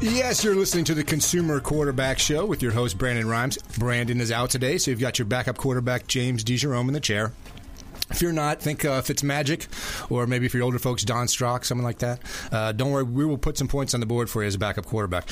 Yes, you're listening to the Consumer Quarterback Show with your host, Brandon Rhimes. Brandon is out today, so you've got your backup quarterback, James DeGerome, in the chair. If you're not, think uh, Fitzmagic, or maybe for your older folks, Don Strock, something like that. Uh, don't worry, we will put some points on the board for you as a backup quarterback.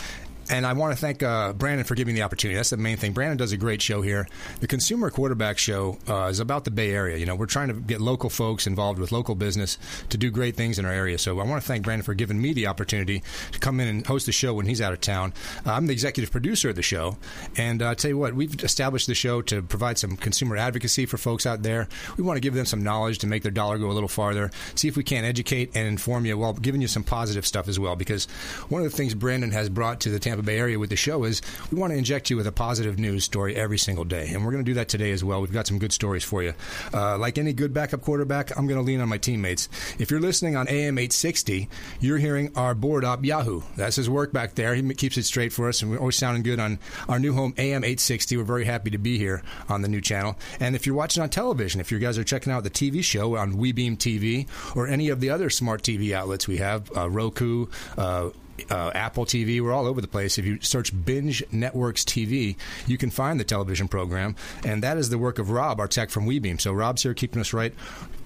And I want to thank uh, Brandon for giving me the opportunity. That's the main thing. Brandon does a great show here. The Consumer Quarterback Show uh, is about the Bay Area. You know, we're trying to get local folks involved with local business to do great things in our area. So I want to thank Brandon for giving me the opportunity to come in and host the show when he's out of town. Uh, I'm the executive producer of the show, and uh, I tell you what, we've established the show to provide some consumer advocacy for folks out there. We want to give them some knowledge to make their dollar go a little farther. See if we can educate and inform you while giving you some positive stuff as well. Because one of the things Brandon has brought to the Tampa Bay area with the show is we want to inject you with a positive news story every single day. And we're going to do that today as well. We've got some good stories for you. Uh, like any good backup quarterback, I'm going to lean on my teammates. If you're listening on AM 860, you're hearing our board up Yahoo. That's his work back there. He keeps it straight for us, and we're always sounding good on our new home AM 860. We're very happy to be here on the new channel. And if you're watching on television, if you guys are checking out the TV show on WeBeam TV or any of the other smart TV outlets we have, uh, Roku, uh, uh, Apple TV. We're all over the place. If you search Binge Networks TV, you can find the television program, and that is the work of Rob, our tech from WeBeam. So Rob's here keeping us right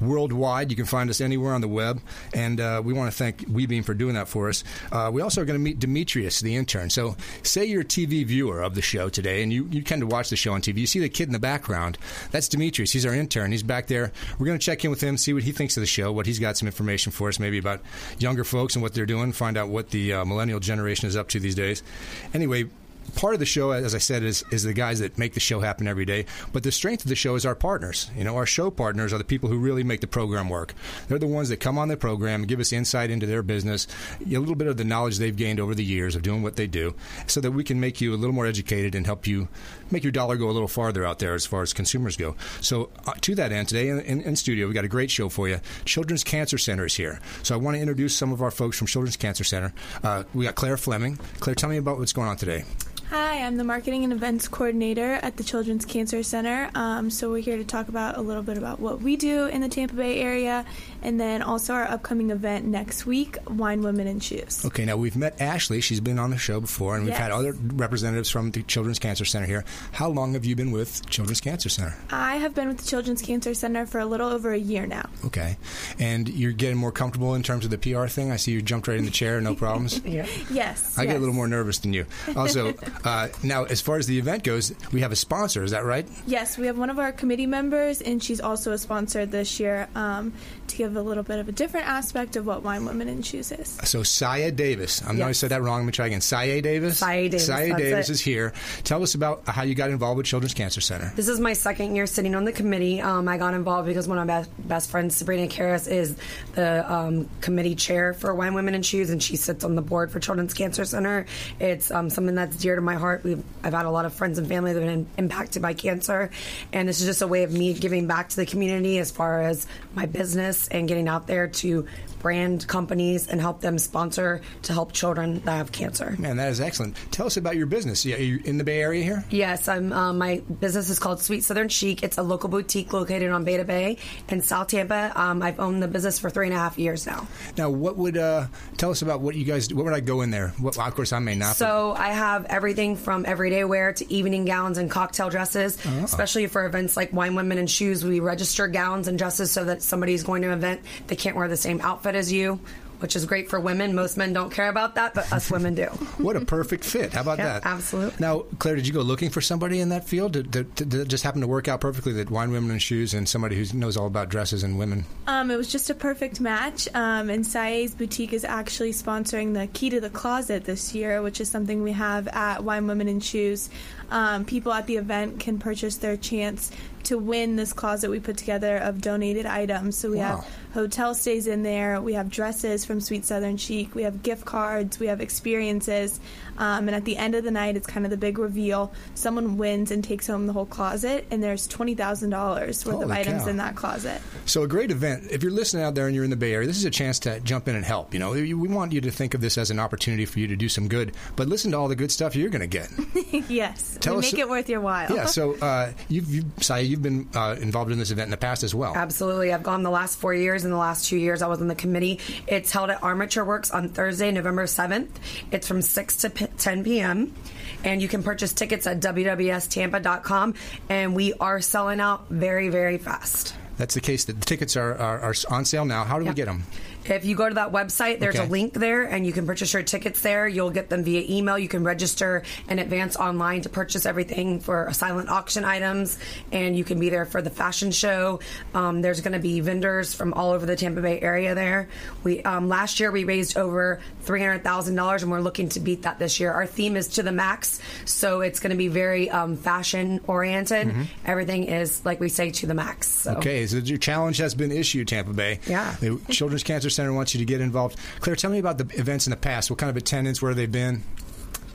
worldwide. You can find us anywhere on the web, and uh, we want to thank WeBeam for doing that for us. Uh, we also are going to meet Demetrius, the intern. So say you're a TV viewer of the show today, and you, you tend to watch the show on TV. You see the kid in the background. That's Demetrius. He's our intern. He's back there. We're going to check in with him, see what he thinks of the show, what he's got some information for us, maybe about younger folks and what they're doing, find out what the uh, millennial generation is up to these days. Anyway, part of the show, as I said, is is the guys that make the show happen every day. But the strength of the show is our partners. You know, our show partners are the people who really make the program work. They're the ones that come on the program give us insight into their business, a little bit of the knowledge they've gained over the years of doing what they do, so that we can make you a little more educated and help you make your dollar go a little farther out there as far as consumers go. So, uh, to that end, today in, in, in studio, we got a great show for you. Children's Cancer Center is here. So, I want to introduce some of our folks from Children's Cancer Center. Uh, we got Claire Fleming. Claire, tell me about what's going on today. Hi, I'm the marketing and events coordinator at the Children's Cancer Center. Um, so we're here to talk about a little bit about what we do in the Tampa Bay area, and then also our upcoming event next week, Wine, Women, and Shoes. Okay, now we've met Ashley. She's been on the show before, and we've Yes. had other representatives from the Children's Cancer Center here. How long have you been with Children's Cancer Center? I have been with the Children's Cancer Center for a little over a year now. Okay, and you're getting more comfortable in terms of the PR thing. I see you jumped right in the chair, no problems. yeah. Yes. I get a little more nervous than you. Also, uh, now as far as the event goes, we have a sponsor. Is that right? Yes, we have one of our committee members, and she's also a sponsor this year um, to give a little bit of a different aspect of what Wine, Women, and Shoes is. So Saya Davis. I'm. know I Yes. said that wrong. Let me try again. Saya Davis. Saya Davis, Saya Davis it. is here. Tell us about how you got involved with Children's Cancer Center. This is my second year sitting on the committee. Um, I got involved because one of my best, best friends, Sabrina Karras, is the um, committee chair for Wine, Women, and Shoes, and she sits on the board for Children's Cancer Center. It's um, something that's dear to my heart. We've, I've had a lot of friends and family that have been impacted by cancer, and this is just a way of me giving back to the community as far as my business and getting out there to brand companies and help them sponsor to help children that have cancer. Man, that is excellent. Tell us about your business. Yeah, Are you in the Bay Area here? Yes, I'm. Um, my business is called Sweet Southern Chic. It's a local boutique located on Bay to Bay in South Tampa. Um, I've owned the business for three and a half years now. Now, what would uh, tell us about what you guys? What would I go in there? What, of course, I may not. but- So I have everything from everyday wear to evening gowns and cocktail dresses. Especially for events like Wine, Women, and Shoes, we register gowns and dresses so that somebody's going to an event they can't wear the same outfit as you. Which is great for women. Most men don't care about that, but us women do. What a perfect fit! How about Yeah, that? absolutely. Now, Claire, did you go looking for somebody in that field? Did, did, did it just happen to work out perfectly that wine, women, and shoes, and somebody who knows all about dresses and women? Um, it was just a perfect match. Um, and Sayh's Boutique is actually sponsoring the Key to the Closet this year, which is something we have at Wine, Women, and Shoes. Um, people at the event can purchase their chance to win this closet we put together of donated items. So we Wow. have hotel stays in there, we have dresses from Sweet Southern Chic, we have gift cards, we have experiences, um, and at the end of the night, it's kind of the big reveal. Someone wins and takes home the whole closet, and there's twenty thousand dollars worth of items cow. in that closet. So a great event. If you're listening out there and you're in the Bay Area, this is a chance to jump in and help. You know, we want you to think of this as an opportunity for you to do some good. But listen to all the good stuff you're going to get. yes, Tell we us- make it worth your while. yeah. So uh, you've, you've, Sayh, you've been uh, involved in this event in the past as well. Absolutely. I've gone the last four years. In the last two years, I was on the committee. It's held at Armature Works on Thursday, November 7th. It's from 6 to p- 10 p.m. And you can purchase tickets at WWSTampa.com. And we are selling out very, very fast. That's the case. The tickets are, are, are on sale now. How do we get them? If you go to that website, there's Okay. a link there, and you can purchase your tickets there. You'll get them via email. You can register in advance online to purchase everything for silent auction items, and you can be there for the fashion show. Um, there's going to be vendors from all over the Tampa Bay area there. We um, last year we raised over three hundred thousand dollars, and we're looking to beat that this year. Our theme is to the max, so it's going to be very um, fashion oriented. Everything is like we say to the max. So. Okay, so your challenge has been issued, Tampa Bay. Yeah. The Children's Cancer Center wants you to get involved. Claire, tell me about the events in the past. What kind of attendance? Where they've been?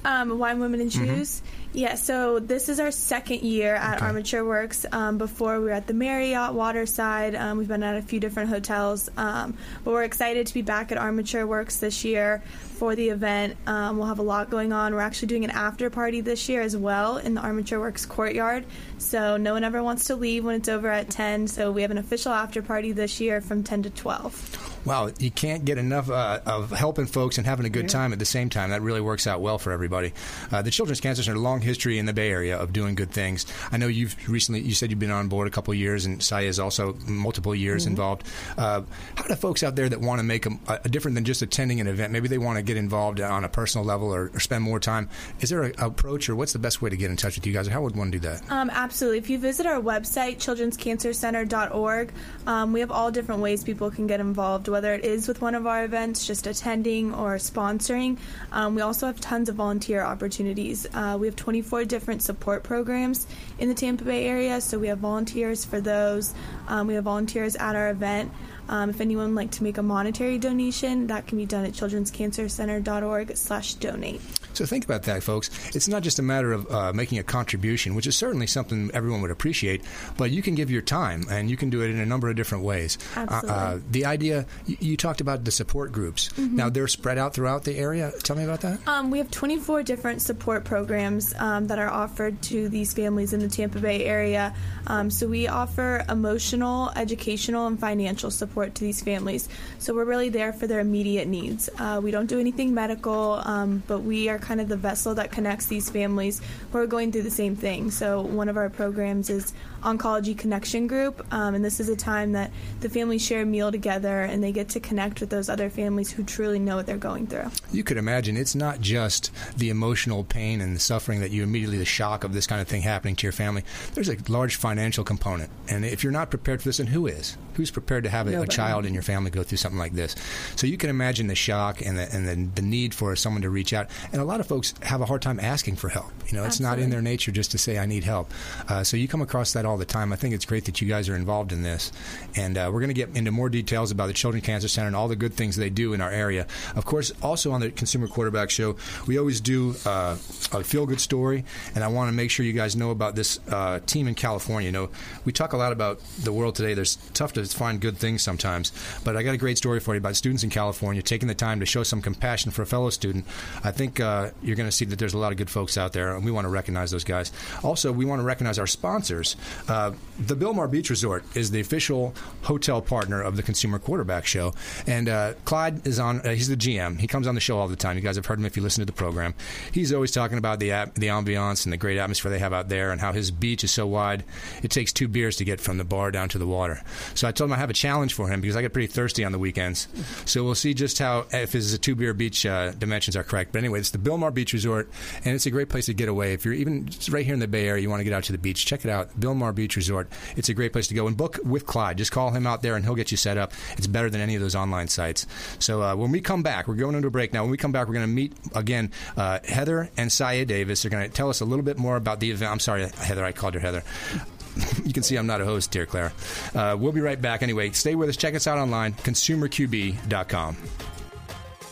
Um, Wine, Women, and Shoes. Yeah, so this is our second year at Okay. Armature Works. Um, before we were at the Marriott Waterside. Um, we've been at a few different hotels, um, but we're excited to be back at Armature Works this year for the event. Um, we'll have a lot going on. We're actually doing an after party this year as well in the Armature Works courtyard. So no one ever wants to leave when it's over at 10. So we have an official after party this year from 10 to 12. Wow, you can't get enough uh, of helping folks and having a good time at the same time. That really works out well for everybody. Uh, the Children's Cancer Center, long history in the Bay Area of doing good things. I know you've recently, you said you've been on board a couple of years, and Sayh is also multiple years involved. Uh, how do folks out there that want to make a, a different than just attending an event, maybe they want to get involved on a personal level or, or spend more time? Is there an approach, or what's the best way to get in touch with you guys? Or how would one do that? Um, absolutely. If you visit our website, children'scancercenter.org, um, we have all different ways people can get involved, whether it is with one of our events, just attending, or sponsoring. Um, we also have tons of volunteer opportunities. Uh, we have 24 different support programs in the Tampa Bay area, so we have volunteers for those. Um, we have volunteers at our event. Um, if anyone would like to make a monetary donation, that can be done at children'scancercenter.org slash donate. So think about that, folks. It's not just a matter of uh, making a contribution, which is certainly something everyone would appreciate, but you can give your time, and you can do it in a number of different ways. Absolutely. Uh, the idea, you, you talked about the support groups. Now, they're spread out throughout the area. Tell me about that. Um, we have 24 different support programs um, that are offered to these families in the Tampa Bay area. Um, so we offer emotional, educational, and financial support to these families. So we're really there for their immediate needs. Uh, we don't do anything medical, um, but we are kind of the vessel that connects these families who are going through the same thing. So one of our programs is Oncology Connection Group, um, and this is a time that the families share a meal together and they get to connect with those other families who truly know what they're going through. You could imagine it's not just the emotional pain and the suffering that you immediately, the shock of this kind of thing happening to your family. There's a large financial component. And if you're not prepared for this, then who is? Who's prepared to have a, a child in your family go through something like this? So you can imagine the shock and the, and the, the need for someone to reach out. And a lot of folks have a hard time asking for help. You know, it's not in their nature just to say, I need help. Uh, so you come across that all the time. I think it's great that you guys are involved in this. And uh, we're going to get into more details about the Children's Cancer Center and all the good things they do in our area. Of course, also on the Consumer Quarterback Show, we always do uh, a feel good story. And I want to make sure you guys know about this uh, team in California. You know, we talk a lot about the world today. There's tough to find good things sometimes. But I got a great story for you about students in California taking the time to show some compassion for a fellow student. I think uh, you're going to see that there's a lot of good folks out there, and we want to recognize those guys. Also, we want to recognize our sponsors. Uh, the Bilmar Beach Resort is the official hotel partner of the Consumer Quarterback Show, and uh, Clyde is on. Uh, he's the GM. He comes on the show all the time. You guys have heard him if you listen to the program. He's always talking about the ap- the ambiance and the great atmosphere they have out there, and how his beach is so wide it takes two beers to get from the bar down to the water. So I told him I have a challenge for him because I get pretty thirsty on the weekends. So we'll see just how if his two beer beach uh, dimensions are correct. But anyway, it's the Bilmar Beach Resort, and it's a great place to get away. If you're even right here in the Bay Area, you want to get out to the beach, check it out. Bilmar Beach Resort. It's a great place to go and book with Clyde. Just call him out there, and he'll get you set up. It's better than any of those online sites. So uh, when we come back, we're going into a break now. When we come back, we're going to meet again uh, Heather and Sayh Davis. They're going to tell us a little bit more about the event. I'm sorry, Heather, I called her Heather. you can see I'm not a host, dear Claire. Uh, we'll be right back. Anyway, stay with us. Check us out online, consumerqb.com.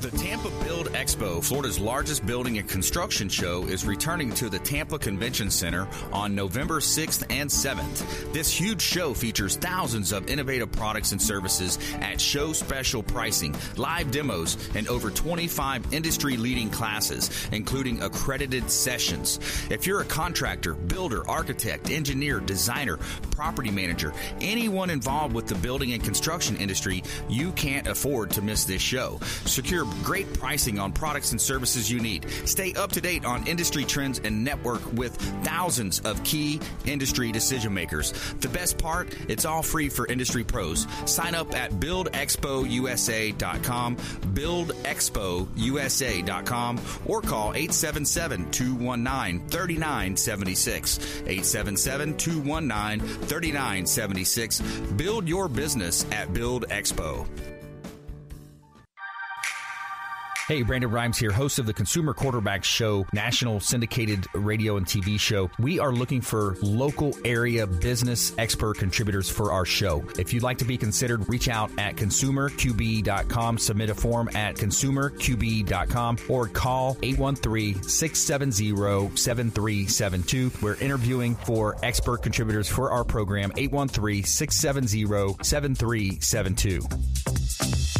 The Tampa Build Expo, Florida's largest building and construction show, is returning to the Tampa Convention Center on November 6th and 7th. This huge show features thousands of innovative products and services at show special pricing, live demos, and over 25 industry leading classes, including accredited sessions. If you're a contractor, builder, architect, engineer, designer, property manager, anyone involved with the building and construction industry, you can't afford to miss this show. Secure great pricing on products and services you need. Stay up to date on industry trends and network with thousands of key industry decision makers. The best part, it's all free for industry pros. Sign up at buildexpousa.com, buildexpousa.com, or call 877 219 3976. 877 219 3976. Build your business at Build Expo. Hey, Brandon Rhimes here, host of the Consumer Quarterback Show, national syndicated radio and TV show. We are looking for local area business expert contributors for our show. If you'd like to be considered, reach out at consumerqb.com, submit a form at consumerqb.com, or call 813 670 7372. We're interviewing for expert contributors for our program, 813 670 7372.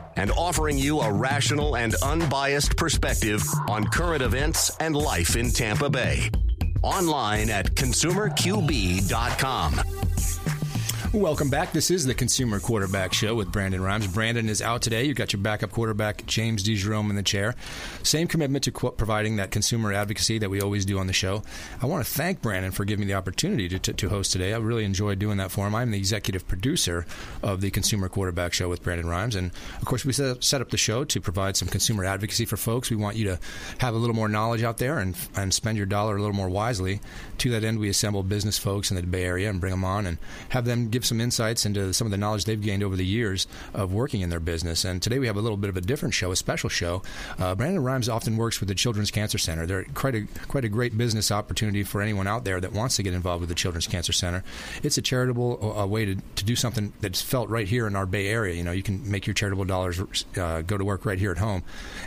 and offering you a rational and unbiased perspective on current events and life in Tampa Bay. Online at consumerqb.com. Welcome back. This is the Consumer Quarterback Show with Brandon Rhimes. Brandon is out today. You've got your backup quarterback, James DeGerome, in the chair. Same commitment to qu- providing that consumer advocacy that we always do on the show. I want to thank Brandon for giving me the opportunity to, to, to host today. I really enjoyed doing that for him. I'm the executive producer of the Consumer Quarterback Show with Brandon Rhimes. And of course, we set, set up the show to provide some consumer advocacy for folks. We want you to have a little more knowledge out there and, and spend your dollar a little more wisely. To that end, we assemble business folks in the Bay Area and bring them on and have them give some insights into some of the knowledge they've gained over the years of working in their business. And today we have a little bit of a different show, a special show. Uh, Brandon Rhimes often works with the Children's Cancer Center. They're quite a quite a great business opportunity for anyone out there that wants to get involved with the Children's Cancer Center. It's a charitable uh, way to, to do something that's felt right here in our Bay Area. You know, you can make your charitable dollars uh, go to work right here at home.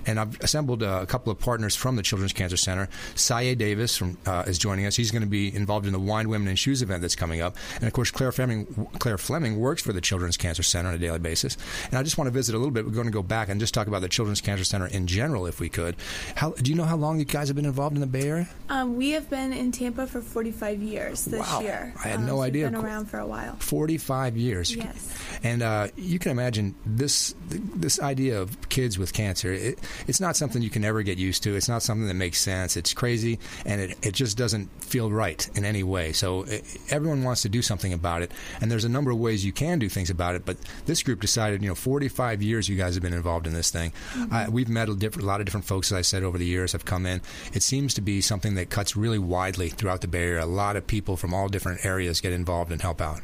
And I've assembled uh, a couple of partners from the Children's Cancer Center. Sayh Davis from, uh, is joining us. He's going to be involved in the Wine, Women, and Shoes event that's coming up. And of course, Claire Fleming, Claire Fleming works for the Children's Cancer Center on a daily basis. And I just want to visit a little bit. We're going to go back and just talk about the Children's Cancer Center in general, if we could. How, do you know how long you guys have been involved in the Bay Area? Um, we have been in Tampa for 45 years this Wow. year. I had Um, no so we've idea. Been around for a while. 45 years. Yes. And uh, you can imagine this this idea of kids with cancer. It, it's not something you can ever get used to. It's not something that makes sense. It's crazy, and it, it just doesn't feel right in any way. So uh everyone wants to do something about it, and there's a number of ways you can do things about it. But this group decided, you know, 45 years you guys have been involved in this thing. Uh, we've met a, different, a lot of different folks, as I said, over the years have come in. It seems to be something that cuts really widely throughout the Bay Area. A lot of people from all different areas get involved and help out.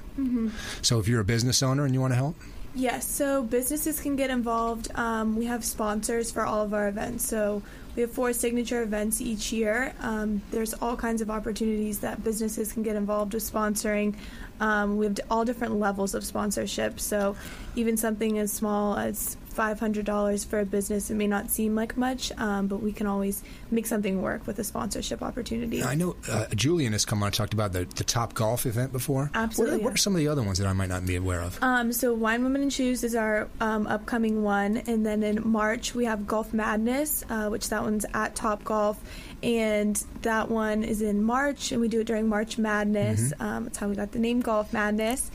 So if you're a business owner and you want to help, Yes, so businesses can get involved. Um, we have sponsors for all of our events. So we have four signature events each year. Um, there's all kinds of opportunities that businesses can get involved with sponsoring. Um, we have all different levels of sponsorship. So even something as small as $500 for a business, it may not seem like much, um, but we can always make something work with a sponsorship opportunity. I know uh, Julian has come on and talked about the, the Top Golf event before. Absolutely, What are, what are some of the other ones that I might not be aware of? Um, so Wine, Women, and Shoes is our um, upcoming one, and then in March we have Golf Madness, uh, which that one's at Top Golf, and that one is in March, and we do it during March Madness. Um, that's how we got the name Golf Madness.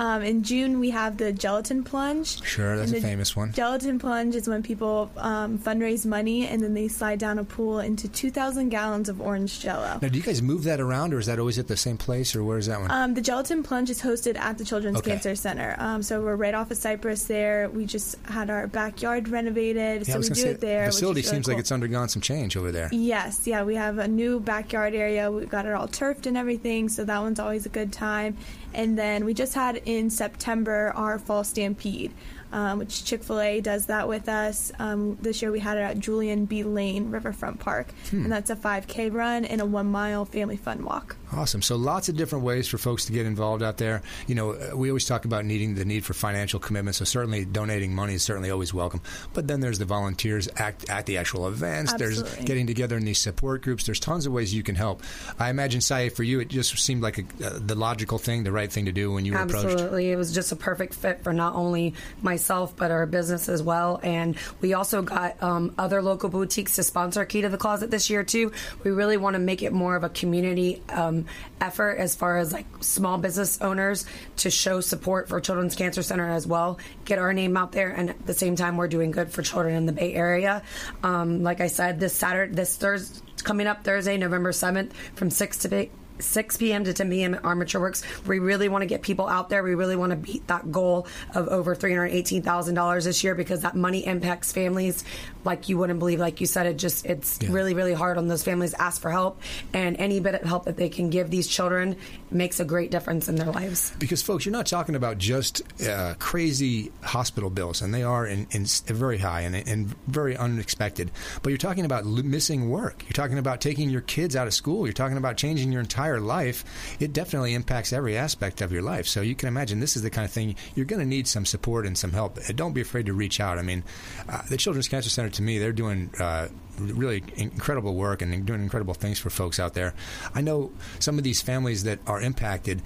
Um, in June we have the gelatin plunge. Sure, that's a famous one. Gelatin plunge is when people um, fundraise money and then they slide down a pool into 2,000 gallons of orange jello. Now, do you guys move that around, or is that always at the same place, or where is that one? Um, the gelatin plunge is hosted at the Children's Okay. Cancer Center. Um, so we're right off of Cypress there. We just had our backyard renovated, yeah, so we do it there. The facility really seems like it's undergone some change over there. Yes, yeah, we have a new backyard area. We've got it all turfed and everything, so that one's always a good time. And then we just had in September our fall stampede, um, which Chick fil A does that with us. Um, this year we had it at Julian B. Lane Riverfront Park, Hmm. and that's a 5K run and a one mile family fun walk. Awesome. So lots of different ways for folks to get involved out there. You know, uh, we always talk about needing the need for financial commitment. So certainly donating money is certainly always welcome. But then there's the volunteers act at the actual events. There's getting together in these support groups. There's tons of ways you can help. I imagine, Sayh, for you, it just seemed like a, uh, the logical thing, the right thing to do when you were approached. Absolutely. It was just a perfect fit for not only myself, but our business as well. And we also got um, other local boutiques to sponsor Key to the Closet this year, too. We really want to make it more of a community um, effort as far as like small business owners to show support for Children's Cancer Center as well, get our name out there. And at the same time, we're doing good for children in the Bay Area. Um, like I said, this Saturday, this Thursday, coming up Thursday, November 7th, from 6 to 8. 6 p.m. to 10 p.m. at Armature Works. We really want to get people out there. We really want to beat that goal of over $318,000 this year because that money impacts families like you wouldn't believe. Like you said, it just, it's Yeah. really, really hard on those families ask for help. And any bit of help that they can give these children makes a great difference in their lives. Because, folks, you're not talking about just uh, crazy hospital bills, and they are in, in very high and, and very unexpected. But you're talking about missing work. You're talking about taking your kids out of school. You're talking about changing your entire life. It definitely impacts every aspect of your life. So you can imagine this is the kind of thing you're going to need some support and some help. Don't be afraid to reach out. I mean, uh, the Children's Cancer Center, to me, they're doing. Uh, really incredible work and doing incredible things for folks out there. I know some of these families that are impacted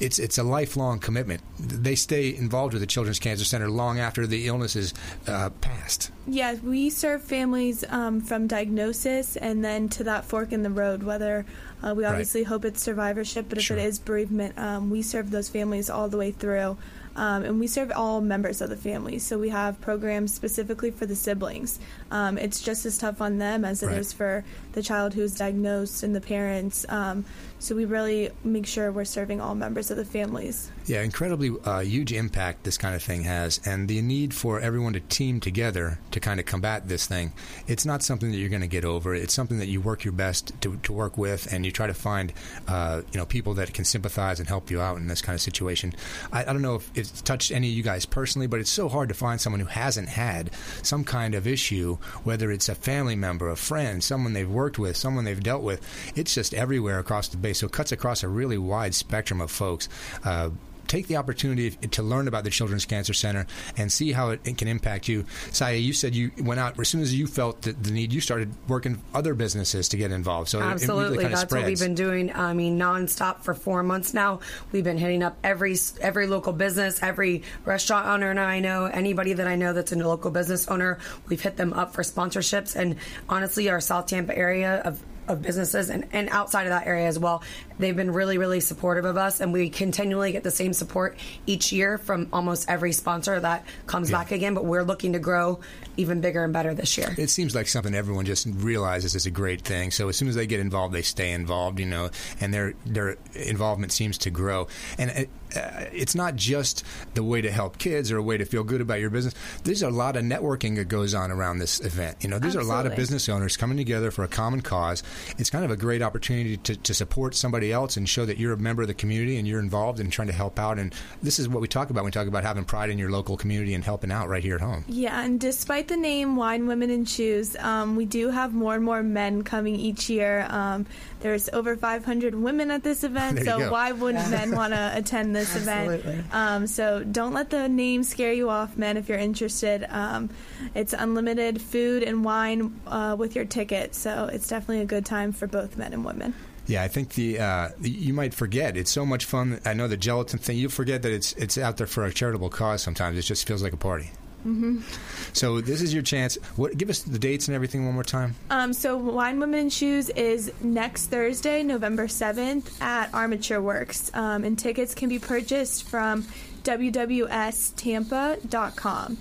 it's it's a lifelong commitment. They stay involved with the Children's Cancer Center long after the illness is uh, passed. Yeah, we serve families um, from diagnosis and then to that fork in the road. Whether uh, we Right. obviously hope it's survivorship, but if Sure. it is bereavement, um, we serve those families all the way through. Um, and we serve all members of the family. So we have programs specifically for the siblings. Um, it's just as tough on them as it is Right. for the child who's diagnosed and the parents. Um, so we really make sure we're serving all members of the families. Yeah, incredibly uh, huge impact this kind of thing has, and the need for everyone to team together to kind of combat this thing. It's not something that you're going to get over. It's something that you work your best to, to work with, and you try to find, uh, you know, people that can sympathize and help you out in this kind of situation. I, I don't know if it's touched any of you guys personally, but it's so hard to find someone who hasn't had some kind of issue, whether it's a family member, a friend, someone they've worked with, someone they've dealt with. It's just everywhere across the base. So it cuts across a really wide spectrum of folks. Uh, take the opportunity to learn about the Children's Cancer Center and see how it, it can impact you. Sayh, you said you went out as soon as you felt the, the need. You started working other businesses to get involved. So it really Absolutely, kind of that's what we've been doing. I mean, nonstop for four months now. We've been hitting up every every local business, every restaurant owner and I know, anybody that I know that's a local business owner. We've hit them up for sponsorships, and honestly, our South Tampa area of of businesses and, and outside of that area as well. They've been really, really supportive of us, and we continually get the same support each year from almost every sponsor that comes Yeah. back again. But we're looking to grow even bigger and better this year. It seems like something everyone just realizes is a great thing. So as soon as they get involved, they stay involved, you know, and their their involvement seems to grow. And it, uh, it's not just the way to help kids or a way to feel good about your business. There's a lot of networking that goes on around this event. You know, there's a lot of business owners coming together for a common cause it's kind of a great opportunity to, to support somebody else and show that you're a member of the community and you're involved and trying to help out. And this is what we talk about when we talk about having pride in your local community and helping out right here at home. Yeah, and despite the name Wine, Women, and Shoes, um, we do have more and more men coming each year. Um, there's over 500 women at this event, so go. why wouldn't men want to attend this Absolutely. event? Um, so don't let the name scare you off, men, if you're interested. Um, it's unlimited food and wine uh, with your ticket, so it's definitely a good time for both men and women. Yeah, I think the uh, you might forget. It's so much fun. I know the gelatin thing. You forget that it's it's out there for a charitable cause. Sometimes it just feels like a party. Mm-hmm. So this is your chance. What? Give us the dates and everything one more time. Um, so Wine, Women, Shoes is next Thursday, November 7th at Armature Works. Um, and tickets can be purchased from www.stampa.com.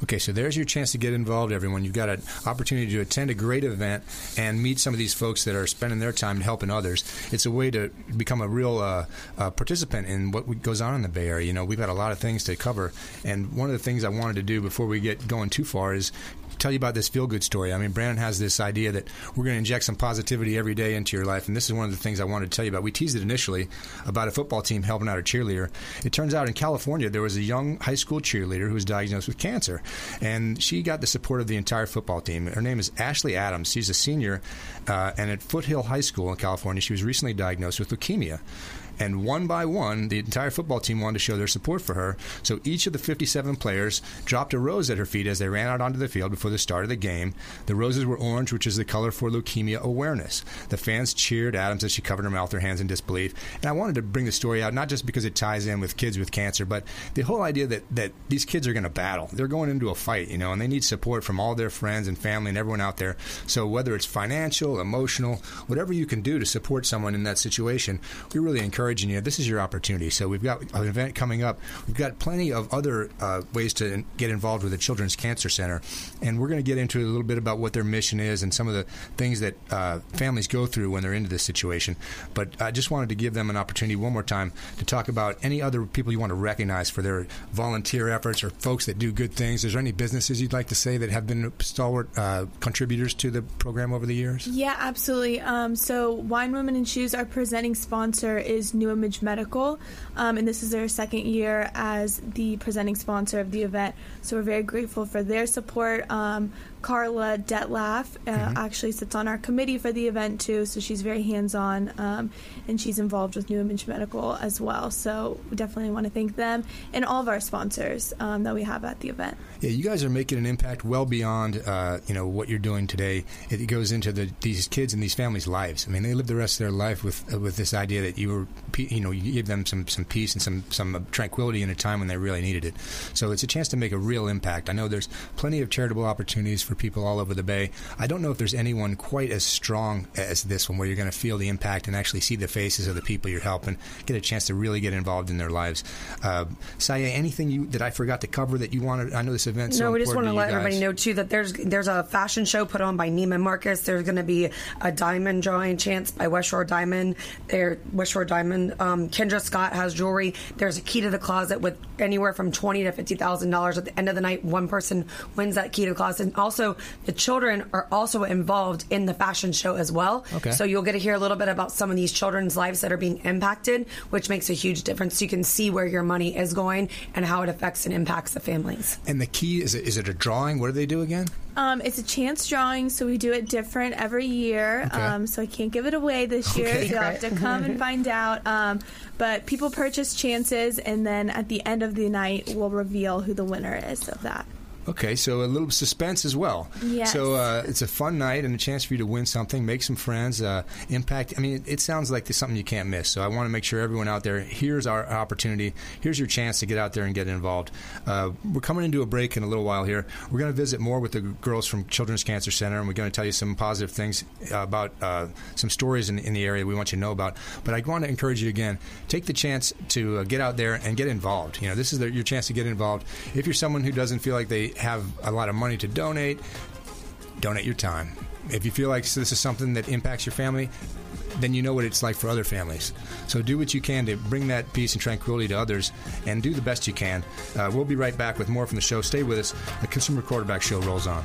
Okay, so there's your chance to get involved, everyone. You've got an opportunity to attend a great event and meet some of these folks that are spending their time helping others. It's a way to become a real uh, uh, participant in what goes on in the Bay Area. You know, we've got a lot of things to cover, and one of the things I wanted to do before we get going too far is tell you about this feel good story. I mean, Brandon has this idea that we're going to inject some positivity every day into your life, and this is one of the things I wanted to tell you about. We teased it initially about a football team helping out a cheerleader. It turns out in California there was a young high school cheerleader who was diagnosed with cancer, and she got the support of the entire football team. Her name is Ashley Adams. She's a senior, uh, and at Foothill High School in California, she was recently diagnosed with leukemia. And one by one, the entire football team wanted to show their support for her. So each of the 57 players dropped a rose at her feet as they ran out onto the field before the start of the game. The roses were orange, which is the color for leukemia awareness. The fans cheered Adams as she covered her mouth, her hands in disbelief. And I wanted to bring the story out, not just because it ties in with kids with cancer, but the whole idea that, that these kids are going to battle. They're going into a fight, you know, and they need support from all their friends and family and everyone out there. So whether it's financial, emotional, whatever you can do to support someone in that situation, we're really encouraging you. This is your opportunity. So we've got an event coming up. We've got plenty of other uh, ways to in- get involved with the Children's Cancer Center, and we're going to get into a little bit about what their mission is and some of the things that uh, families go through when they're into this situation. But I just wanted to give them an opportunity one more time to talk about any other people you want to recognize for their volunteer efforts or folks that do good things. Is there any businesses you'd like to say that have been stalwart uh, contributors to the program over the years? Yeah, absolutely. Um, so, Wine, Women, and Shoes, our presenting sponsor is New Image Medical, um, and this is their second year as the presenting sponsor of the event. So, we're very grateful for their support. Um, Carla Detlaff uh, actually sits on our committee for the event too, so she's very hands on um, and she's involved with New Image Medical as well. So, we definitely want to thank them and all of our sponsors um, that we have at the event. Yeah, you guys are making an impact well beyond uh, you know what you're doing today. It goes into the, these kids and these families' lives. I mean, they live the rest of their life with uh, with this idea that you were you know you give them some some peace and some some tranquility in a time when they really needed it. So it's a chance to make a real impact. I know there's plenty of charitable opportunities for people all over the Bay. I don't know if there's anyone quite as strong as this one, where you're going to feel the impact and actually see the faces of the people you're helping, get a chance to really get involved in their lives. Uh, Sayh, anything you that I forgot to cover that you wanted? I know this event's so no, we just want to let you everybody know too that there's there's a fashion show put on by Neiman Marcus. There's going to be a diamond drawing chance by West Shore Diamond. There, West Shore Diamond. Um, Kendra Scott has jewelry. There's a key to the closet with anywhere from twenty to fifty thousand dollars. At the end of the night, one person wins that key to the closet. And also, the children are also involved in the fashion show as well. Okay. So you'll get to hear a little bit about some of these children's lives that are being impacted, which makes a huge difference. You can see where your money is going and how it affects and impacts the families. And the key is it, is it a drawing? What do they do again? Um, it's a chance drawing, so we do it different every year. Okay. Um, so I can't give it away this year. Okay. So you'll have to come and find out. Um, but people purchase chances, and then at the end of the night, we'll reveal who the winner is of that. Okay, so a little suspense as well. Yes. So uh, it's a fun night and a chance for you to win something, make some friends, uh, impact. I mean, it, it sounds like there's something you can't miss. So I want to make sure everyone out there, here's our opportunity. Here's your chance to get out there and get involved. Uh, we're coming into a break in a little while here. We're going to visit more with the girls from Children's Cancer Center, and we're going to tell you some positive things about uh, some stories in, in the area we want you to know about. But I want to encourage you again, take the chance to uh, get out there and get involved. You know, this is the, your chance to get involved. If you're someone who doesn't feel like they have a lot of money to donate, donate your time. If you feel like this is something that impacts your family, then you know what it's like for other families. So do what you can to bring that peace and tranquility to others and do the best you can. Uh, we'll be right back with more from the show. Stay with us. The Consumer Quarterback Show rolls on.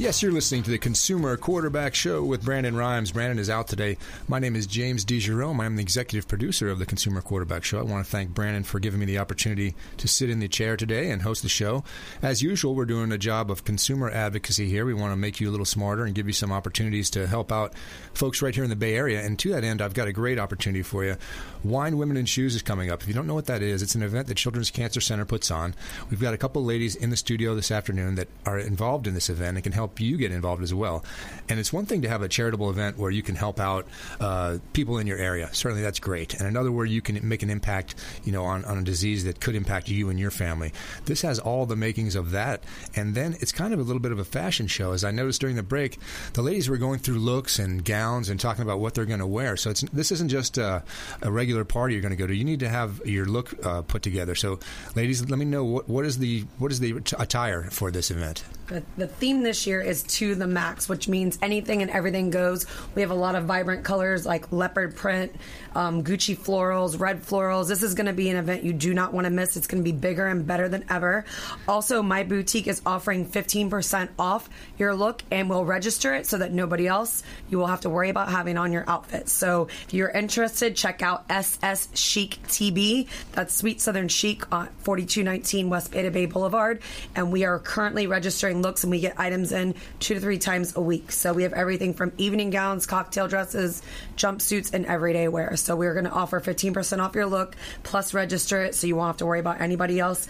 Yes, you're listening to the Consumer Quarterback Show with Brandon Rhimes. Brandon is out today. My name is James DeGerome. I'm the executive producer of the Consumer Quarterback Show. I want to thank Brandon for giving me the opportunity to sit in the chair today and host the show. As usual, we're doing a job of consumer advocacy here. We want to make you a little smarter and give you some opportunities to help out folks right here in the Bay Area. And to that end, I've got a great opportunity for you. Wine, Women, and Shoes is coming up. If you don't know what that is, it's an event that Children's Cancer Center puts on. We've got a couple ladies in the studio this afternoon that are involved in this event and can help you get involved as well. And it's one thing to have a charitable event where you can help out uh, people in your area. Certainly, that's great. And another where you can make an impact, you know, on, on a disease that could impact you and your family. This has all the makings of that. And then it's kind of a little bit of a fashion show. As I noticed during the break, the ladies were going through looks and gowns and talking about what they're going to wear. So this isn't just a, a regular party you're going to go to. You need to have your look uh, put together. So, ladies, let me know what, what is the what is the attire for this event. The, the theme this year is to the max, which means anything and everything goes. We have a lot of vibrant colors like leopard print, um, Gucci florals, red florals. This is going to be an event you do not want to miss. It's going to be bigger and better than ever. Also, my boutique is offering 15% off your look and we'll register it so that nobody else you will have to worry about having on your outfit. So if you're interested, check out SS Chic TB. That's Sweet Southern Chic on 4219 West Bay to Bay Boulevard. And we are currently registering looks and we get items in two to three times a week. So we have everything from evening gowns, cocktail dresses, jumpsuits, and everyday wear. So we're going to offer 15% off your look plus register it so you won't have to worry about anybody else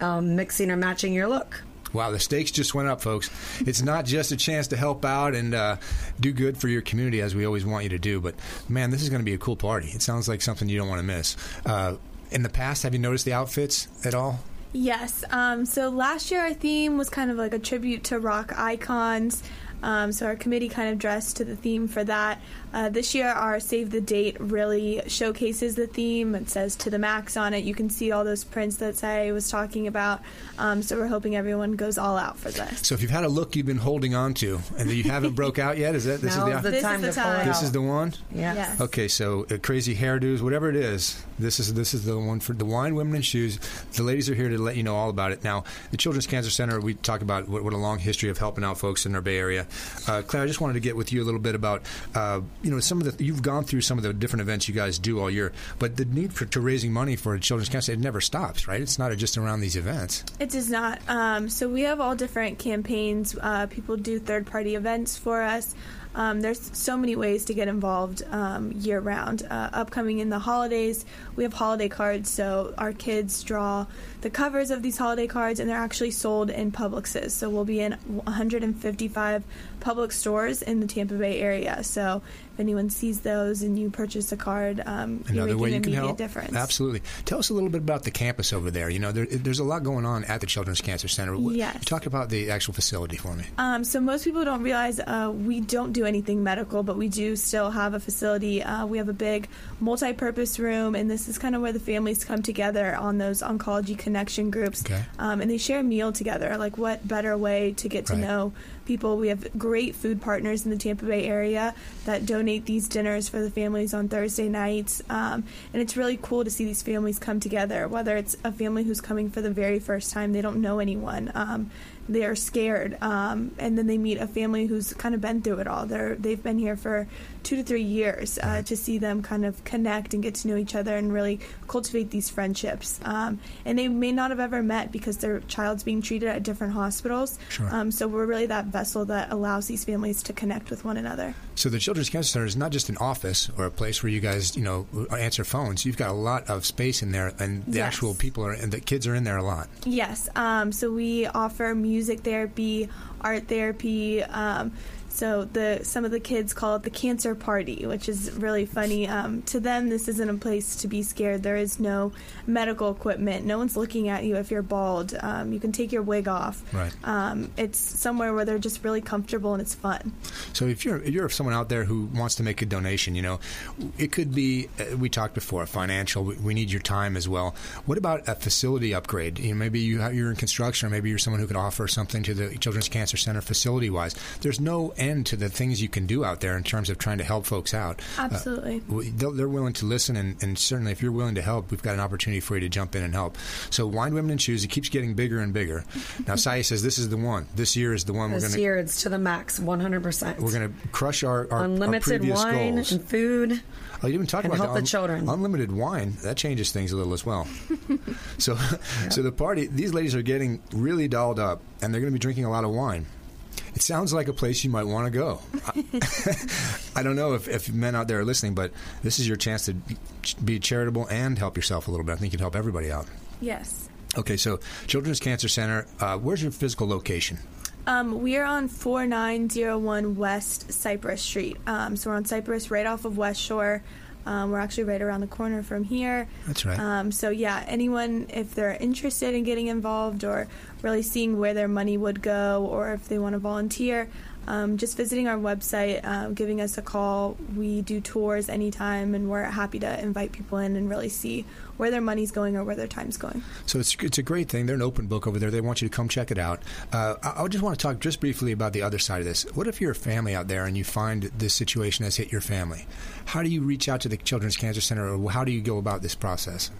um, mixing or matching your look. Wow, the stakes just went up, folks. It's not just a chance to help out and uh, do good for your community, as we always want you to do, but man, this is going to be a cool party. It sounds like something you don't want to miss. Uh, in the past, have you noticed the outfits at all? Yes. Um, so last year, our theme was kind of like a tribute to rock icons. Um, so our committee kind of dressed to the theme for that. Uh, this year, our Save the Date really showcases the theme. It says to the max on it. You can see all those prints that I was talking about. Um, so we're hoping everyone goes all out for this. So if you've had a look you've been holding on to and that you haven't broke out yet, is that this Now is is the, the This time is the to pull time. it this out. is the one? Yeah. Yes. Okay, so uh, crazy hairdos, whatever it is, this is this is the one for the wine, women, and shoes. The ladies are here to let you know all about it. Now, the Children's Cancer Center, we talk about what, what a long history of helping out folks in our Bay Area. Uh, Claire, I just wanted to get with you a little bit about uh, you know some of the you've gone through some of the different events you guys do all year, but the need for to raising money for Children's Cancer it never stops, right? It's not just around these events. It does not. Um, so we have all different campaigns. Uh, people do third party events for us. Um, there's so many ways to get involved um, year round. Uh, upcoming in the holidays, we have holiday cards. So our kids draw the covers of these holiday cards, and they're actually sold in Publixes. So we'll be in 155 Publix stores in the Tampa Bay area. So if anyone sees those and you purchase a card, um, Another making way you can help. difference. Absolutely. Tell us a little bit about the campus over there. You know, there, there's a lot going on at the Children's Cancer Center. Yes. Talk about the actual facility for me. Um, so most people don't realize uh, we don't do anything medical, but we do still have a facility. Uh, we have a big multi-purpose room, and this is kind of where the families come together on those oncology connection groups, Okay. um, and they share a meal together. Like, what better way to get to Right. know people? We have great food partners in the Tampa Bay area that donate these dinners for the families on Thursday nights, um, and it's really cool to see these families come together. Whether it's a family who's coming for the very first time, they don't know anyone. Um, they're scared, um, and then they meet a family who's kind of been through it all. They're they've been here for two to three years uh, to see them kind of connect and get to know each other and really cultivate these friendships. Um, and they may not have ever met because their child's being treated at different hospitals. Sure. Um, so we're really that vessel that allows these families to connect with one another. So the Children's Cancer Center is not just an office or a place where you guys, you know, answer phones. You've got a lot of space in there, and the Yes. actual people are, and the kids are in there a lot. Yes. Um, so we offer music therapy, art therapy. Um, so the some of the kids call it the cancer party, which is really funny. Um, to them, this isn't a place to be scared. There is no medical equipment. No one's looking at you if you're bald. Um, you can take your wig off. Right. Um, it's somewhere where they're just really comfortable and it's fun. So if you're if you're someone out there who wants to make a donation, you know, it could be uh, we talked before financial. We, need your time as well. What about a facility upgrade? You know, maybe you have, you're in construction, or maybe you're someone who could offer something to the Children's Cancer Center facility wise. There's no end to the things you can do out there in terms of trying to help folks out. Uh, Absolutely. w- they're willing to listen, and, and certainly if you're willing to help, we've got an opportunity for you to jump in and help. So, Wine, Women, and Shoes, it keeps getting bigger and bigger. Now, Sayh says this is the one. This year is the one we're This going to year it's to the max, 100%. we're going to crush our, our, our Unlimited previous wine goals. and food. Oh, you didn't talk and about help the children. Unlimited wine that changes things a little as well. so, so the party. These ladies are getting really dolled up, and they're going to be drinking a lot of wine. It sounds like a place you might want to go. I don't know if, if men out there are listening, but this is your chance to be charitable and help yourself a little bit. I think you'd help everybody out. Yes. Okay, so Children's Cancer Center. Uh, where's your physical location? Um, we are on 4901 West Cypress Street. Um, so we're on Cypress right off of West Shore. Um, we're actually right around the corner from here. That's right. Um, so, yeah, anyone, if they're interested in getting involved or really seeing where their money would go or if they want to volunteer, um, just visiting our website, um, giving us a call. We do tours anytime, and we're happy to invite people in and really see where their money's going or where their time's going. So it's it's a great thing. They're an open book over there. They want you to come check it out. Uh, I, I just want to talk just briefly about the other side of this. What if you're a family out there and you find this situation has hit your family? How do you reach out to the Children's Cancer Center, or how do you go about this process?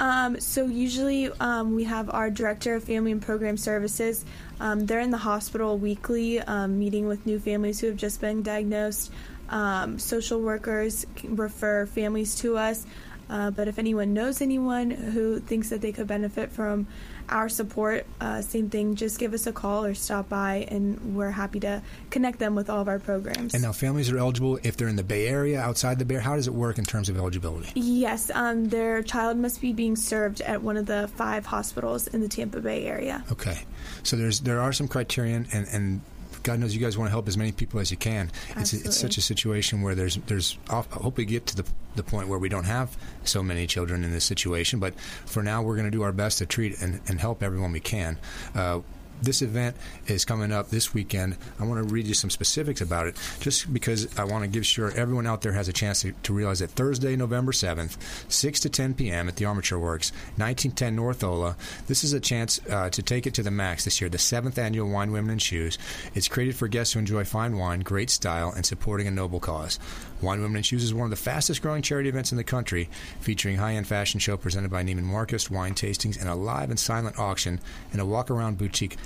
Um, so usually um, we have our director of family and program services. Um, they're in the hospital weekly, um, meeting with new families who have just been diagnosed. Um, social workers refer families to us. Uh, but if anyone knows anyone who thinks that they could benefit from our support, uh, same thing, just give us a call or stop by, and we're happy to connect them with all of our programs. And now families are eligible if they're in the Bay Area, outside the Bay. How does it work in terms of eligibility? Yes, um, their child must be being served at one of the five hospitals in the Tampa Bay area. Okay, so there's there are some criterion, and, and God knows you guys want to help as many people as you can. It's, it's such a situation where there's there's I hope we get to the the point where we don't have so many children in this situation. But for now, we're going to do our best to treat and, and help everyone we can. Uh, this event is coming up this weekend. I want to read you some specifics about it, just because I want to give sure everyone out there has a chance to, to realize that Thursday, November 7th, 6 to 10 p.m. at the Armature Works, 1910 North Ola. This is a chance uh, to take it to the max this year, the seventh annual Wine, Women, and Shoes. It's created for guests who enjoy fine wine, great style, and supporting a noble cause. Wine, Women, and Shoes is one of the fastest growing charity events in the country, featuring high end fashion show presented by Neiman Marcus, wine tastings, and a live and silent auction, and a walk around boutique.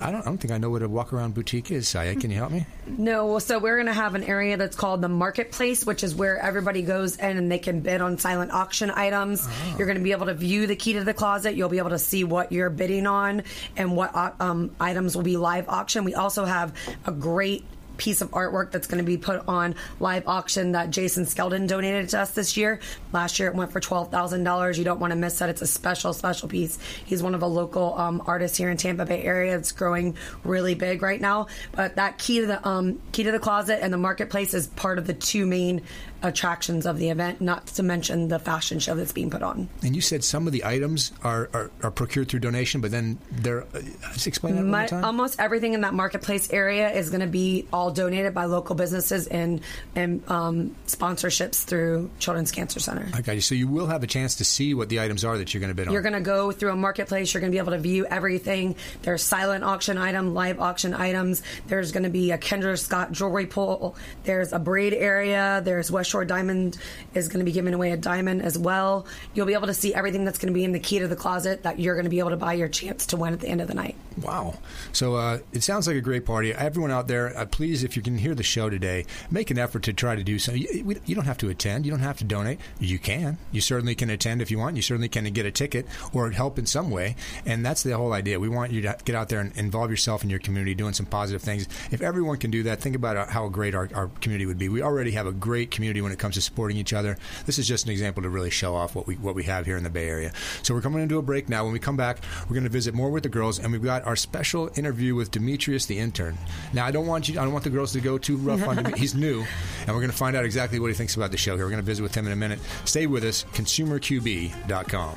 I don't, I don't think I know what a walk around boutique is, Sayh. Can you help me? No, well, so we're going to have an area that's called the marketplace, which is where everybody goes in and they can bid on silent auction items. You're going to be able to view the key to the closet. You'll be able to see what you're bidding on and what uh, um, items will be live auction. We also have a great piece of artwork that's going to be put on live auction that Jason Skeldon donated to us this year. Last year it went for twelve thousand dollars. You don't want to miss that. It's a special, special piece. He's one of the local um, artists here in Tampa Bay area. It's growing really big right now. But that key to the um, key to the closet and the marketplace is part of the two main attractions of the event. Not to mention the fashion show that's being put on. And you said some of the items are, are, are procured through donation, but then they're. Uh, just explain that My, time. almost everything in that marketplace area is going to be all donated by local businesses and and um, sponsorships through Children's Cancer Center. You. So you will have a chance to see what the items are that you're going to bid on. You're going to go through a marketplace. You're going to be able to view everything. There's silent auction item, live auction items. There's going to be a Kendra Scott jewelry pull. There's a braid area. There's West Shore Diamond is going to be giving away a diamond as well. You'll be able to see everything that's going to be in the key to the closet that you're going to be able to buy your chance to win at the end of the night. Wow. So uh, it sounds like a great party. Everyone out there, uh, please, if you can hear the show today, make an effort to try to do so. You, you, don't have to attend. You don't have to donate. You can. You certainly can attend if you want. You certainly can get a ticket or help in some way. And that's the whole idea. We want you to get out there and involve yourself in your community, doing some positive things. If everyone can do that, think about uh, how great our, our community would be. We already have a great community when it comes to supporting each other. This is just an example to really show off what we what we have here in the Bay Area. So we're coming into a break now. When we come back, we're going to visit more with the girls, and we've got our special interview with Demetrius, the intern. Now, I don't want you. I don't want the girls to go too rough on him. He's new, and we're going to find out exactly what he thinks about the show here. We're going to visit with him in a minute. Stay with us. ConsumerQB.com.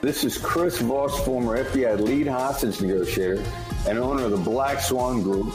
This is Chris Voss, former FBI lead hostage negotiator and owner of the Black Swan Group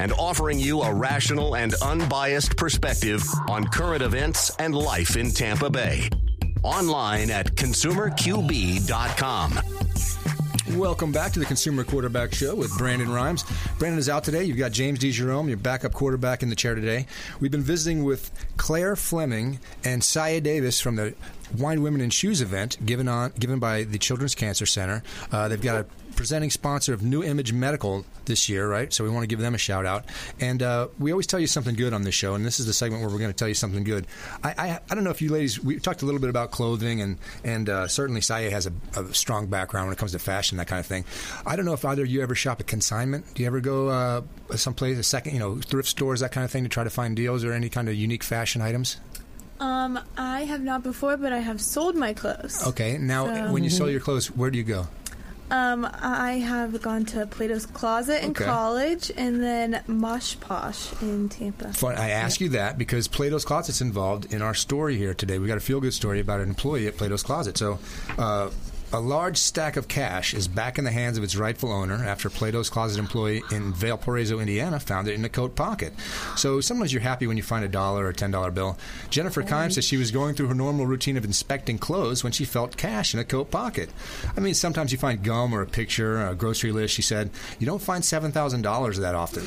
and offering you a rational and unbiased perspective on current events and life in Tampa Bay. Online at consumerqb.com. Welcome back to the Consumer Quarterback Show with Brandon Rhimes. Brandon is out today. You've got James DeGerome, your backup quarterback in the chair today. We've been visiting with Clare Fleming and Sayh Davis from the Wine, Women, and Shoes event given on given by the Children's Cancer Center. Uh, they've got a presenting sponsor of New Image Medical this year, right? So we want to give them a shout out. And uh, we always tell you something good on this show, and this is the segment where we're going to tell you something good. I, I, I don't know if you ladies, we talked a little bit about clothing, and and uh, certainly Sayh has a, a, strong background when it comes to fashion, that kind of thing. I don't know if either of you ever shop at consignment. Do you ever go uh, someplace, a second, you know, thrift stores, that kind of thing, to try to find deals or any kind of unique fashion items? Um, I have not before, but I have sold my clothes. Okay, now So- when you sell your clothes, where do you go? Um, I have gone to Plato's Closet in Okay. college, and then Mosh Posh in Tampa. Fun. I ask you that because Plato's Closet's involved in our story here today. We got a feel good story about an employee at Plato's Closet. So, uh, a large stack of cash is back in the hands of its rightful owner after Plato's Closet employee in Valparaiso, Indiana, found it in a coat pocket. So sometimes you're happy when you find a dollar or a ten dollar bill. Jennifer Kimes says she was going through her normal routine of inspecting clothes when she felt cash in a coat pocket. I mean, sometimes you find gum or a picture, or a grocery list. She said you don't find seven thousand dollars that often.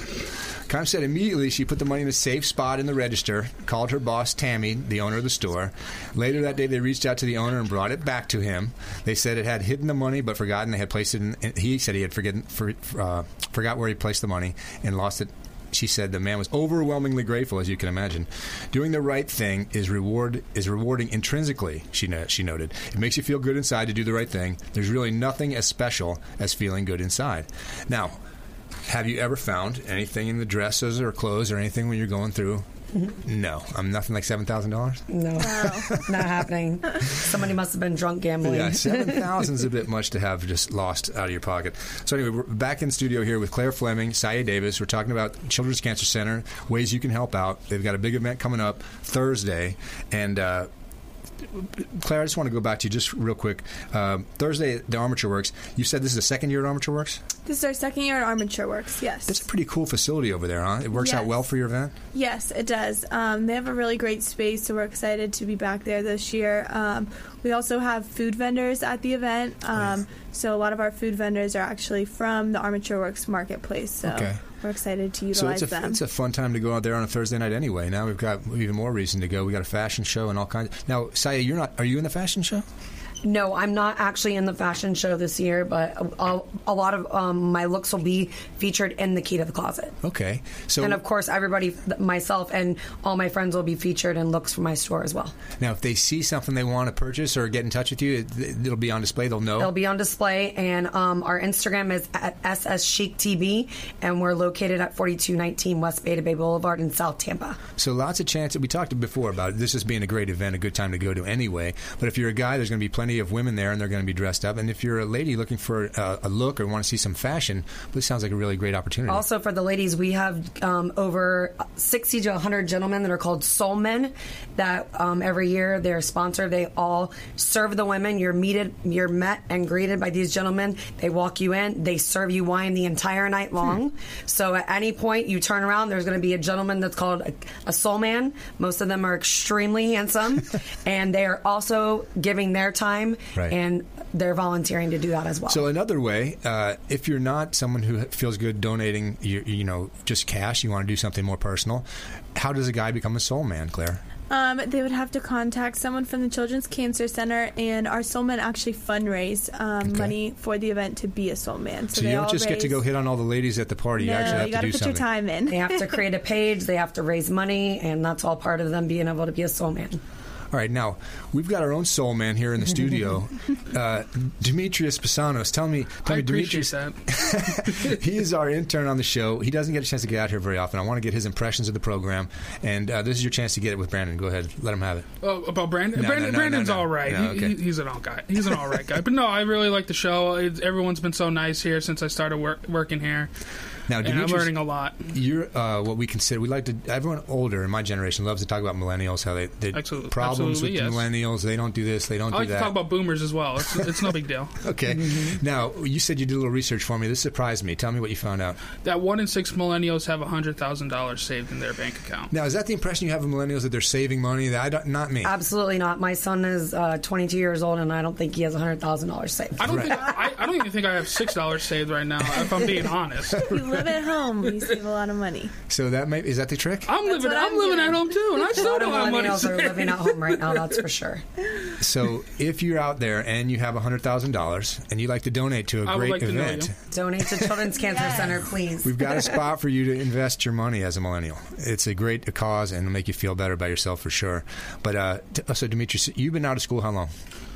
Kimes said immediately she put the money in a safe spot in the register, called her boss Tammy, the owner of the store. Later that day, they reached out to the owner and brought it back to him. They said it had hidden the money but forgotten they had placed it. in He said he had forgotten for, uh, forgot where he placed the money and lost it. She said the man was overwhelmingly grateful, as you can imagine. Doing the right thing is reward is rewarding intrinsically. She no- she noted it makes you feel good inside to do the right thing. There's really nothing as special as feeling good inside. Now, have you ever found anything in the dresses or clothes or anything when you're going through No, I'm nothing like seven thousand dollars. No, not happening. Somebody must have been drunk gambling. Yeah, seven thousand is a bit much to have just lost out of your pocket. So anyway, we're back in studio here with Clare Fleming, Sayh Davis. We're talking about Children's Cancer Center, ways you can help out. They've got a big event coming up Thursday, and. Uh, Clare, I just want to go back to you just real quick. Um, Thursday, the Armature Works. You said this is the second year at Armature Works. This is our second year at Armature Works. Yes. That's a pretty cool facility over there, huh? It works out well for your event. Yes, it does. Um, they have a really great space, so we're excited to be back there this year. Um, we also have food vendors at the event. Um, So a lot of our food vendors are actually from the Armature Works marketplace. So Okay. We're excited to So utilize it's a them. it's a fun time to go out there on a Thursday night anyway. Now we've got even more reason to go. We got a fashion show and all kinds. Now, Sayh, you're not. Are you in the fashion show? No, I'm not actually in the fashion show this year, but a, a, lot of um, my looks will be featured in the Key to the Closet. Okay. So and of course, everybody, myself and all my friends will be featured in looks from my store as well. now, if they see something they want to purchase or get in touch with you, it, it'll be on display. They'll know. It'll be on display, and um, our Instagram is at SS Chic TB, and we're located at 4219 West Bay to Bay Boulevard in South Tampa. So lots of chance. We talked before about this just being a great event, a good time to go to anyway. But if you're a guy, there's going to be plenty of women there, and they're going to be dressed up. And if you're a lady looking for a, a look or want to see some fashion, this sounds like a really great opportunity. Also, for the ladies, we have um, over 60 to 100 gentlemen that are called Soul Men. That um, every year they're sponsored. They all serve the women. You're meted, you're met and greeted by these gentlemen. They walk you in. They serve you wine the entire night long. So at any point you turn around, there's going to be a gentleman that's called a, a Soul Man. Most of them are extremely handsome, and they are also giving their time Right. and they're volunteering to do that as well. So another way, uh, if you're not someone who feels good donating, you, you know, just cash, you want to do something more personal. How does a guy become a soul man, Clare? Um, they would have to contact someone from the Children's Cancer Center, and our Soul Men actually fundraise um, Okay. money for the event to be a Soul Man. So, So, they you don't all just get to go hit on all the ladies at the party. No, you actually have you to gotta do put something. your time in. They have to create a page. They have to raise money, and that's all part of them being able to be a soul man. All right, now we've got our own soul man here in the studio, uh, Demetrius Pisanos. Tell me, tell I me, Demetrius. he is our intern on the show. He doesn't get a chance to get out here very often. I want to get his impressions of the program, and uh, this is your chance to get it with Brandon. Go ahead, let him have it. Oh, about Brandon. No, Brandon no, no, Brandon's all right. He- okay. he- he's an all guy. He's an all right guy. But no, I really like the show. It's, everyone's been so nice here since I started work, working here. Now, and I'm Demetrius, learning a lot. You're uh, what we consider. We like to. Everyone older in my generation loves to talk about millennials. How they, they Absolutely- problems with absolutely, the yes. millennials. They don't do this. They don't I like do to that. talk about boomers as well. It's, it's no big deal. okay. Mm-hmm. Now you said you did a little research for me. This surprised me. Tell me what you found out. That one in six millennials have hundred thousand dollars saved in their bank account. Now is that the impression you have of millennials that they're saving money? That I don't, not me. Absolutely not. My son is uh, 22 years old, and I don't think he has $100,000 saved. I don't think I, I don't even think I have six dollars saved right now. If I'm being honest, you live at home, you save a lot of money. So that may is that the trick? I'm living. I'm, I'm living at home too, and I A still don't have money millennials are living at home right now, that's for sure. So if you're out there and you have hundred thousand dollars and you'd like to donate to a I great like event, you. Donate to Children's Cancer Center, please. we've got a spot for you to invest your money as a millennial. It's a great cause and it'll make you feel better about yourself for sure. But uh, t- so Demetrius, you've been out of school how long?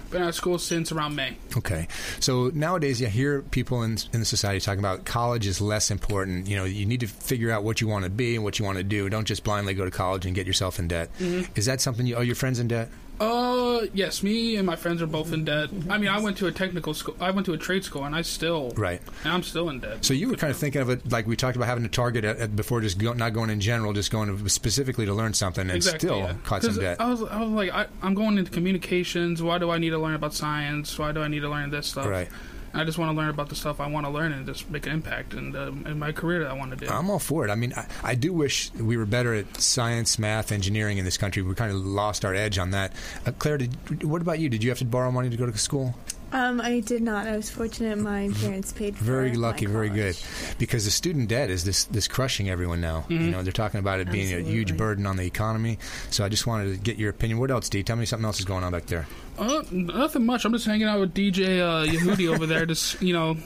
Been out of school since around May. Okay, so nowadays you hear people in in the society talking about college is less important. You know, you need to figure out what you want to be and what you want to do. Don't just blindly go to college and get yourself in debt. Mm-hmm. Is that something? You, are your friends in debt? Uh, yes, me and my friends are both in debt. I mean, I went to a technical school. I went to a trade school, and I still Right. And I'm still in debt. So you were kind of thinking of it like we talked about having a target at, at, before, just go, not going in general, just going specifically to learn something, and exactly, still yeah. caught some debt. I was, I was like, I, I'm going into communications. Why do I need to learn about science? Why do I need to learn this stuff? Right. I just want to learn about the stuff I want to learn and just make an impact in, the, in my career that I want to do. I'm all for it. I mean, I, I do wish we were better at science, math, engineering in this country. We kind of lost our edge on that. Uh, Clare, did, what about you? Did you have to borrow money to go to school? Um, I did not. I was fortunate. My parents paid for it. Very my lucky, very good. Because the student debt is this this crushing everyone now. Mm-hmm. You know, they're talking about it being a huge burden on the economy. So I just wanted to get your opinion. What else, Dee? Tell me something else is going on back there. Uh, nothing much. I'm just hanging out with DJ uh, Yehudi over there, just you know,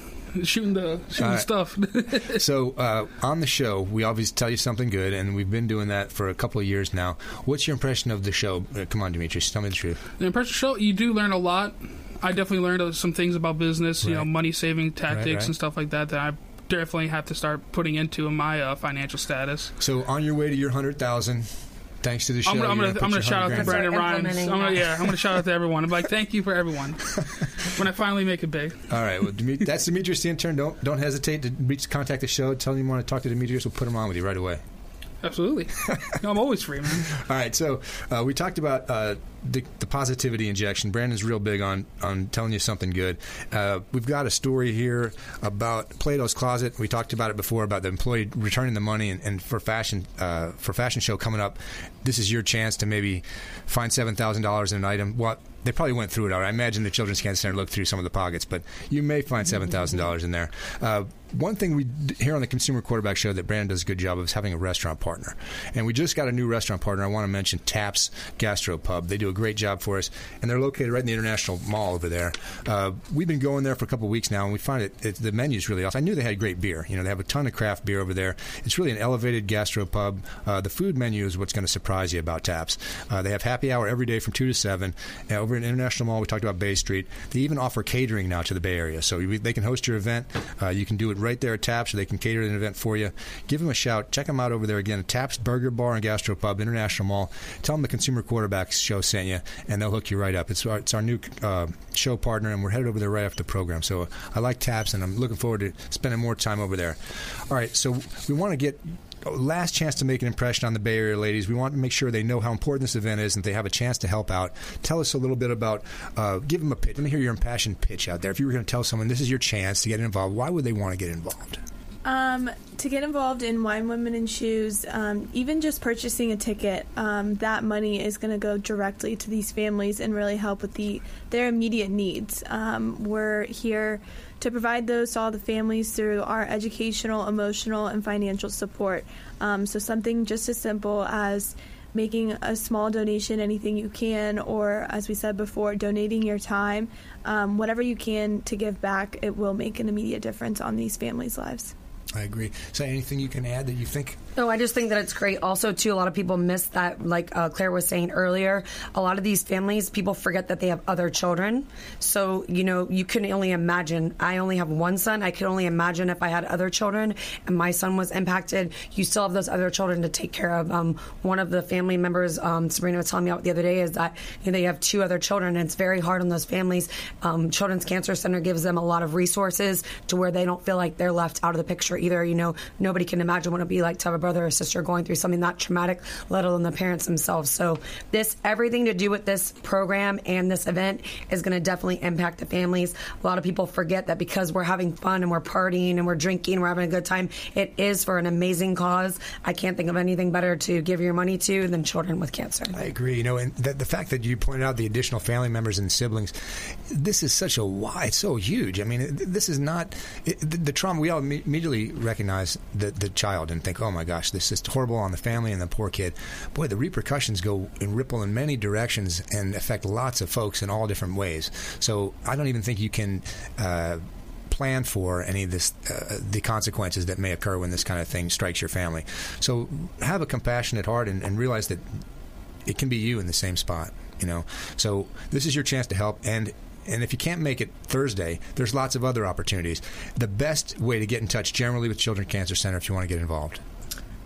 shooting the shooting right. stuff. So uh, on the show, we always tell you something good, and we've been doing that for a couple of years now. What's your impression of the show? Uh, come on, Demetrius, tell me the truth. the impression show, you do learn a lot. I definitely learned uh, some things about business, you know, money saving tactics right. and stuff like that that I definitely have to start putting into my uh, financial status. So on your way to your hundred thousand, thanks to the show. I'm gonna, I'm gonna, put I'm gonna shout out to Brandon back. Rhymes. I'm gonna, yeah, I'm gonna shout out to everyone. I'm like, thank you for everyone. when I finally make it big. All right, well, Demet- that's Demetrius the intern. Don't don't hesitate to reach, contact the show. Tell him you want to talk to Demetrius. We'll put him on with you right away. Absolutely. No, I'm always free, man. All right, so uh, we talked about uh, the, the positivity injection. Brandon's real big on on telling you something good. Uh, we've got a story here about Plato's Closet. We talked about it before about the employee returning the money, and, and for fashion uh, for fashion show coming up, this is your chance to maybe find seven thousand dollars in an item. What they probably went through it. All right. I imagine the Children's Cancer Center looked through some of the pockets, but you may find seven thousand dollars in there. Uh, one thing we here on the Consumer Quarterback Show that Brandon does a good job of is having a restaurant partner, and we just got a new restaurant partner. I want to mention Taps Gastro Pub. They do a great job for us, and they're located right in the International Mall over there. Uh, we've been going there for a couple of weeks now, and we find it, it the menu's really awesome. I knew they had great beer. You know, they have a ton of craft beer over there. It's really an elevated gastro pub. Uh, the food menu is what's going to surprise you about Taps. Uh, they have happy hour every day from two to seven. Over in International Mall, we talked about Bay Street. They even offer catering now to the Bay Area, so they can host your event. Uh, you can do it right there at Taps, or they can cater an event for you. Give them a shout. Check them out over there again. Taps Burger Bar and Gastro Pub, International Mall. Tell them the Consumer Quarterbacks Show sent you, and they'll hook you right up. It's our, it's our new uh, show partner, and we're headed over there right after the program. So I like Taps, and I'm looking forward to spending more time over there. All right, so we want to get last chance to make an impression on the Bay Area ladies. We want to make sure they know how important this event is and they have a chance to help out. Tell us a little bit about, uh, give them a pitch. Let me hear your impassioned pitch out there. If you were going to tell someone this is your chance to get involved, why would they want to get involved? Um, to get involved in Wine, Women, and Shoes, um, even just purchasing a ticket, um, that money is going to go directly to these families and really help with the their immediate needs. Um, we're here to provide those to all the families through our educational, emotional, and financial support. Um, so something just as simple as making a small donation, anything you can, or as we said before, donating your time, um, whatever you can to give back, it will make an immediate difference on these families' lives. I agree. So, anything you can add that you think? No, I just think that it's great. Also, too, a lot of people miss that, like uh, Clare was saying earlier. A lot of these families, people forget that they have other children. So, you know, you can only imagine. I only have one son. I could only imagine if I had other children and my son was impacted. You still have those other children to take care of. Um, one of the family members, um, Sabrina was telling me about the other day, is that you know, they have two other children, and it's very hard on those families. Um, Children's Cancer Center gives them a lot of resources to where they don't feel like they're left out of the picture either. You know, nobody can imagine what it'd be like to have a brother or sister going through something that traumatic, let alone the parents themselves. So this everything to do with this program and this event is going to definitely impact the families. A lot of people forget that because we're having fun and we're partying and we're drinking, we're having a good time. It is for an amazing cause. I can't think of anything better to give your money to than children with cancer. I agree. You know, and the, the fact that you pointed out the additional family members and siblings, this is such a wide, it's so huge. I mean, this is not it, the, the trauma. We all immediately recognize the, the child and think, oh my gosh, this is horrible on the family and the poor kid. Boy, the repercussions go and ripple in many directions and affect lots of folks in all different ways. So I don't even think you can. Uh, plan for any of this uh, the consequences that may occur when this kind of thing strikes your family so have a compassionate heart and, and realize that it can be you in the same spot you know so this is your chance to help and and if you can't make it Thursday, there's lots of other opportunities. The best way to get in touch generally with Children's Cancer Center if you want to get involved.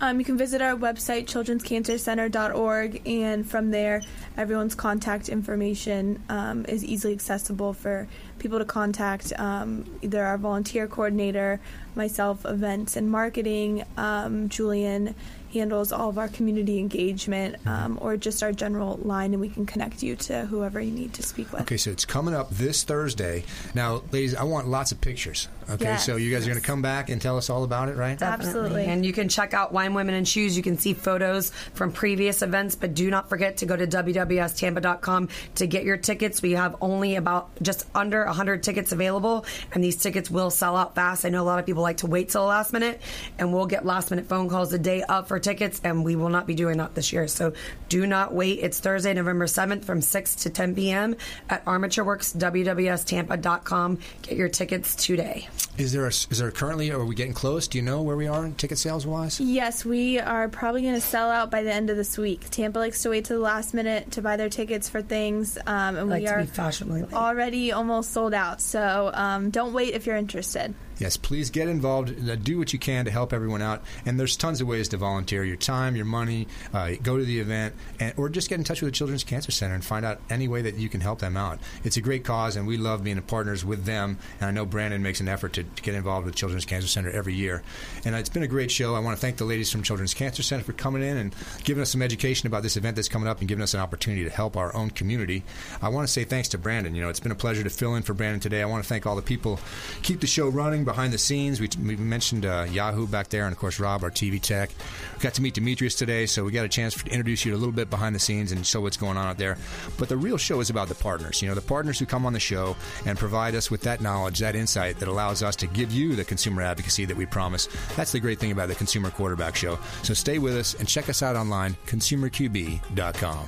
Um, you can visit our website, childrenscancercenter.org, and from there, everyone's contact information um, is easily accessible for people to contact um, either our volunteer coordinator, myself, events and marketing, um, Julian handles all of our community engagement, um, or just our general line, and we can connect you to whoever you need to speak with. Okay, so it's coming up this Thursday. Now, ladies, I want lots of pictures. Okay, Yes. so you guys are going to come back and tell us all about it, right? Absolutely. And you can check out Wine, Women, and Shoes. You can see photos from previous events, but do not forget to go to WWSTampa.com to get your tickets. We have only about just under 100 tickets available, and these tickets will sell out fast. I know a lot of people like to wait till the last minute, and we'll get last minute phone calls the day up for tickets, and we will not be doing that this year. So do not wait. It's Thursday, November 7th from 6 to 10 p.m. at Armature Works, WWSTampa.com. Get your tickets today. Is there a, is there currently? Or are we getting close? Do you know where we are in ticket sales wise? Yes, we are probably going to sell out by the end of this week. Tampa likes to wait to the last minute to buy their tickets for things, um, and like we are fashionably already almost sold out. So um, don't wait if you're interested. Yes, please get involved. Uh, Do what you can to help everyone out. And there's tons of ways to volunteer your time, your money, uh, go to the event, and, or just get in touch with the Children's Cancer Center and find out any way that you can help them out. It's a great cause, and we love being partners with them. And I know Brandon makes an effort to, to get involved with Children's Cancer Center every year. And it's been a great show. I want to thank the ladies from Children's Cancer Center for coming in and giving us some education about this event that's coming up and giving us an opportunity to help our own community. I want to say thanks to Brandon. You know, it's been a pleasure to fill in for Brandon today. I want to thank all the people keep the show running behind the scenes. We, we mentioned uh, Yahoo back there, and of course Rob, our TV tech. We got to meet Demetrius today, so we got a chance to introduce you a little bit behind the scenes and show what's going on out there. But the real show is about the partners. You know, the partners who come on the show and provide us with that knowledge, that insight that allows us to give you the consumer advocacy that we promise. That's the great thing about the Consumer Quarterback Show. So stay with us and check us out online, consumerqb.com.